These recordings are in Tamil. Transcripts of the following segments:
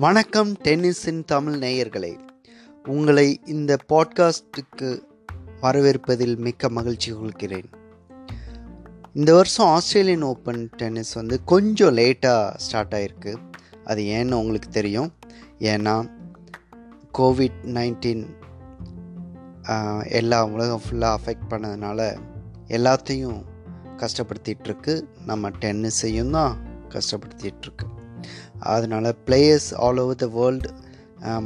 வணக்கம் டென்னிஸின் தமிழ் நேயர்களே. உங்களை இந்த பாட்காஸ்ட்டுக்கு வரவேற்பதில் மிக்க மகிழ்ச்சி கொள்கிறேன். இந்த வருஷம் ஆஸ்திரேலியன் ஓப்பன் டென்னிஸ் வந்து கொஞ்சம் லேட்டாக ஸ்டார்ட் ஆகிருக்கு அது ஏன்னு உங்களுக்கு தெரியும். ஏன்னா கோவிட் நைன்டீன் எல்லா உலகம் ஃபுல்லாக அஃபெக்ட் பண்ணதுனால எல்லாத்தையும் கஷ்டப்படுத்திகிட்ருக்கு நம்ம டென்னிஸையும் தான் கஷ்டப்படுத்திகிட்ருக்கு அதனால் players all over the world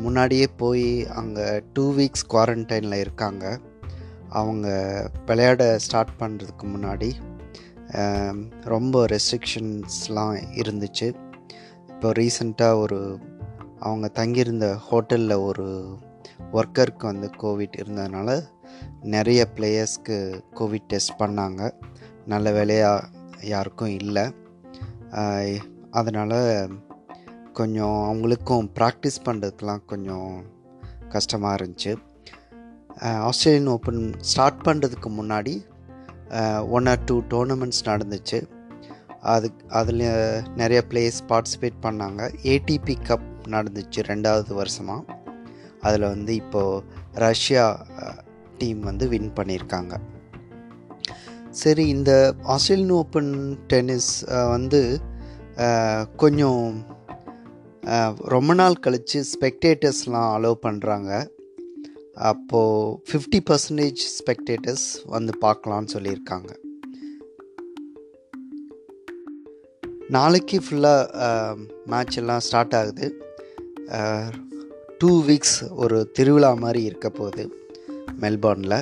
முன்னாடியே போய் அங்கே டூ வீக்ஸ் குவாரண்டைனில் இருக்காங்க. அவங்க விளையாட ஸ்டார்ட் பண்ணுறதுக்கு முன்னாடி ரொம்ப ரெஸ்ட்ரிக்ஷன்ஸ்லாம் இருந்துச்சு. இப்போ ரீசண்டாக ஒரு அவங்க தங்கியிருந்த ஹோட்டலில் ஒரு ஒர்க்கருக்கு வந்து கோவிட் இருந்ததுனால நிறைய பிளேயர்ஸ்க்கு கோவிட் டெஸ்ட் பண்ணாங்க. நல்ல வேலையாக யாருக்கும் இல்லை. அதனால் கொஞ்சம் அவங்களுக்கும் ப்ராக்டிஸ் பண்ணுறதுக்கெலாம் கொஞ்சம் கஷ்டமாக இருந்துச்சு. ஆஸ்திரேலியன் ஓப்பன் ஸ்டார்ட் பண்ணுறதுக்கு முன்னாடி ஒன் ஆர் டூ டோர்னமெண்ட்ஸ் நடந்துச்சு. அது அதில் நிறைய பிளேயர்ஸ் பார்ட்டிசிபேட் பண்ணாங்க. ஏடிபி கப் நடந்துச்சு ரெண்டாவது வருஷமாக அதில் வந்து இப்போது ரஷ்யா டீம் வந்து வின் பண்ணியிருக்காங்க. சரி இந்த ஆஸ்திரேலியன் ஓப்பன் டென்னிஸ் வந்து கொஞ்சம் ரொம்ப நாள் கழித்து ஸ்பெக்டேட்டர்ஸ்லாம் அலோவ் பண்ணுறாங்க அப்போது ஃபிஃப்டி பர்சன்டேஜ் ஸ்பெக்டேட்டர்ஸ் வந்து பார்க்கலான்னு சொல்லியிருக்காங்க. நாளைக்கு ஃபுல்லாக மேட்ச் எல்லாம் ஸ்டார்ட் ஆகுது. டூ வீக்ஸ் ஒரு திருவிழா மாதிரி இருக்க போகுது மெல்பர்னில்.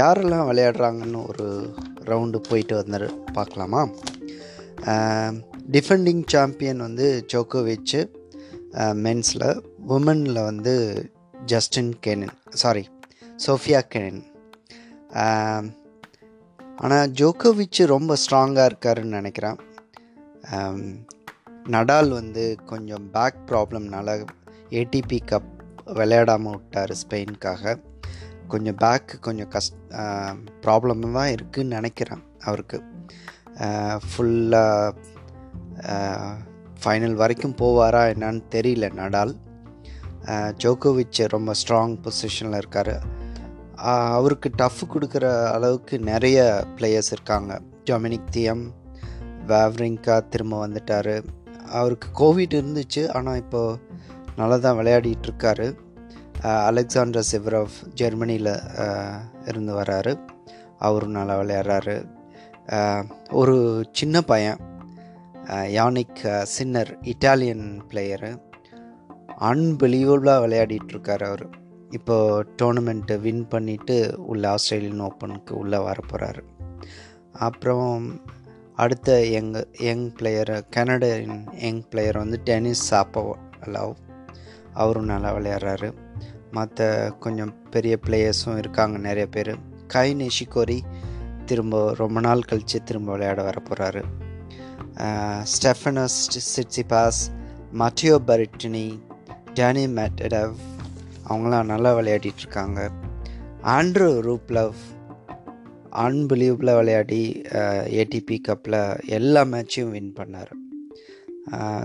யாரெல்லாம் விளையாடுறாங்கன்னு ஒரு ரவுண்டு போயிட்டு வந்து பார்க்கலாமா? டிஃபெண்டிங் சாம்பியன் வந்து ஜோக்கோவிச்சு மென்ஸில் உமனில் வந்து Justin Kenin sorry Sofia Kenin ஆனால் ஜோக்கோவிச் ரொம்ப ஸ்ட்ராங்காக இருக்காருன்னு நினைக்கிறேன். நடால் வந்து கொஞ்சம் பேக் ப்ராப்ளம்னால ஏடிபி கப் விளையாடாமல் விட்டார் ஸ்பெயினுக்காக கொஞ்சம் பேக்கு கொஞ்சம் கஷ்ட ப்ராப்ளம் தான் இருக்குதுன்னு நினைக்கிறேன் அவருக்கு. ஃபுல்லாக ஃபைனல் வரைக்கும் போவாரா என்னான்னு தெரியல நடால். ஜோகோவிச் ரொம்ப ஸ்ட்ராங் பொசிஷனில் இருக்கார். அவருக்கு டஃப் கொடுக்குற அளவுக்கு நிறைய பிளேயர்ஸ் இருக்காங்க. டொமினிக் தியம் வேவ்ரிங்கா திரும்ப வந்துட்டார். அவருக்கு கோவிட் இருந்துச்சு ஆனால் இப்போது நல்லா தான் விளையாடிட்டு இருக்காரு. அலெக்சாண்டர் சிவரவ் ஜெர்மனியில் இருந்து வராரு. அவரும் நல்லா விளையாடுறாரு. ஒரு சின்ன பையன் யானிக் சின்னர் இட்டாலியன் பிளேயரு அன்பிலீவபிளாக விளையாடிட்டுருக்கார் அவர். இப்போது டோர்னமெண்ட்டு வின் பண்ணிவிட்டு உள்ள ஆஸ்திரேலியன் ஓப்பனுக்கு உள்ளே வர போகிறாரு அப்புறம் அடுத்த young young player Canadian young player வந்து டென்னிஸ் சாப்போ லவ் அவரும் நல்லா விளையாடுறாரு. மற்ற கொஞ்சம் பெரிய பிளேயர்ஸும் இருக்காங்க நிறைய பேர். கை நிஷிகோரி திரும்ப ரொம்ப நாள் கழித்து திரும்ப விளையாட வர போகிறாரு ஸ்டெஃபனஸ் சிட்சிபாஸ் மட்டியோ பரிட்டினி டேனி மேட்டடவ் அவங்களாம் நல்லா விளையாடிட்டுருக்காங்க ஆண்ட்ரூ ரூப்லவ் அன்பிலீவபிளாக விளையாடி ஏடிபி கப்பில் எல்லா மேட்சையும் வின் பண்ணார்.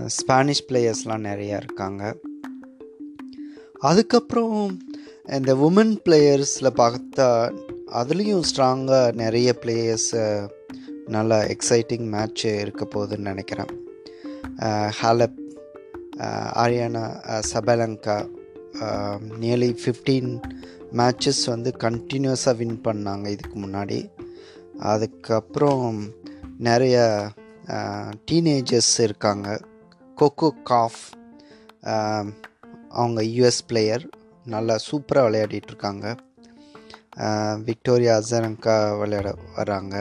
ஸ்பானிஷ் பிளேயர்ஸ்லாம் நிறையா இருக்காங்க. அதுக்கப்புறம் இந்த உமன் பிளேயர்ஸில் பார்த்தா அதுலேயும் ஸ்ட்ராங்காக நிறைய பிளேயர்ஸ் நல்ல எக்ஸைட்டிங் மேட்ச் இருக்க போகுதுன்னு நினைக்கிறேன். Halep Aryna Sabalenka nearly fifteen matches வந்து கண்டினியூஸாக வின் பண்ணாங்க இதுக்கு முன்னாடி. அதுக்கப்புறம் நிறைய டீனேஜர்ஸ் இருக்காங்க. கொக்கோ காஃப் அவங்க யூஎஸ் பிளேயர் நல்லா சூப்பராக விளையாடிட்டுருக்காங்க விக்டோரியா அசரங்கா விளையாட வராங்க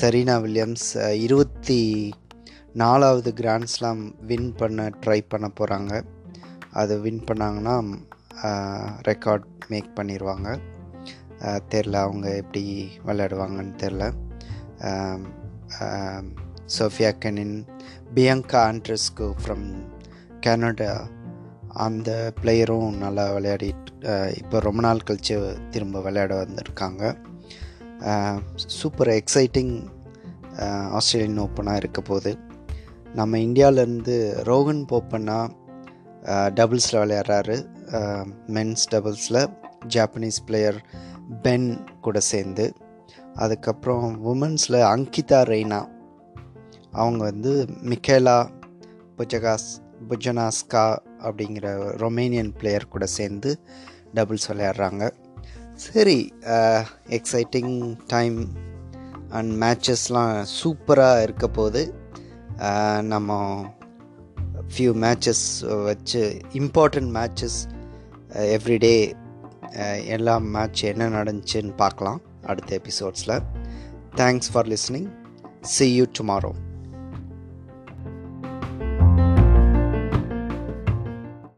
செரீனா வில்லியம்ஸ் இருபத்தி நாலாவது கிராண்ட் ஸ்லாம் வின் பண்ண ட்ரை பண்ண போகிறாங்க அது வின் பண்ணாங்கன்னா ரெக்கார்ட் மேக் பண்ணிடுவாங்க தெரில அவங்க எப்படி விளையாடுவாங்கன்னு தெரில Sofia Kenin Bianca Andreescu from Canada அந்த பிளேயரும் நல்லா விளையாடி இப்போ ரொம்ப நாள் கழித்து திரும்ப விளையாட வந்திருக்காங்க. சூப்பர் எக்ஸைட்டிங் ஆஸ்திரேலியன் ஓப்பனாக இருக்க போகுது. நம்ம இந்தியாவிலேருந்து ரோஹன் போப்பண்ணா டபுள்ஸில் விளையாடுறாரு. மென்ஸ் டபுள்ஸில் ஜாப்பனீஸ் பிளேயர் பென் கூட சேர்ந்து. அதுக்கப்புறம் உமன்ஸில் அங்கிதா ரெய்னா. அவங்க வந்து மிக்கேலா புஜகாஸ் புஜனாஸ்கா அப்படிங்கிற ரொமேனியன் பிளேயர் கூட சேர்ந்து டபுள்ஸ் விளையாடுறாங்க. சரி எக்ஸைட்டிங் டைம் அண்ட் மேட்சஸ்லாம் சூப்பராக இருக்க போது நம்ம ஃபியூ மேட்சஸ் வச்சு இம்பார்ட்டண்ட் மேட்சஸ் எவ்ரிடே எல்லா மேட்ச் என்ன நடந்துச்சுன்னு பார்க்கலாம் அடுத்த எபிசோட்ஸில் thanks for listening see you tomorrow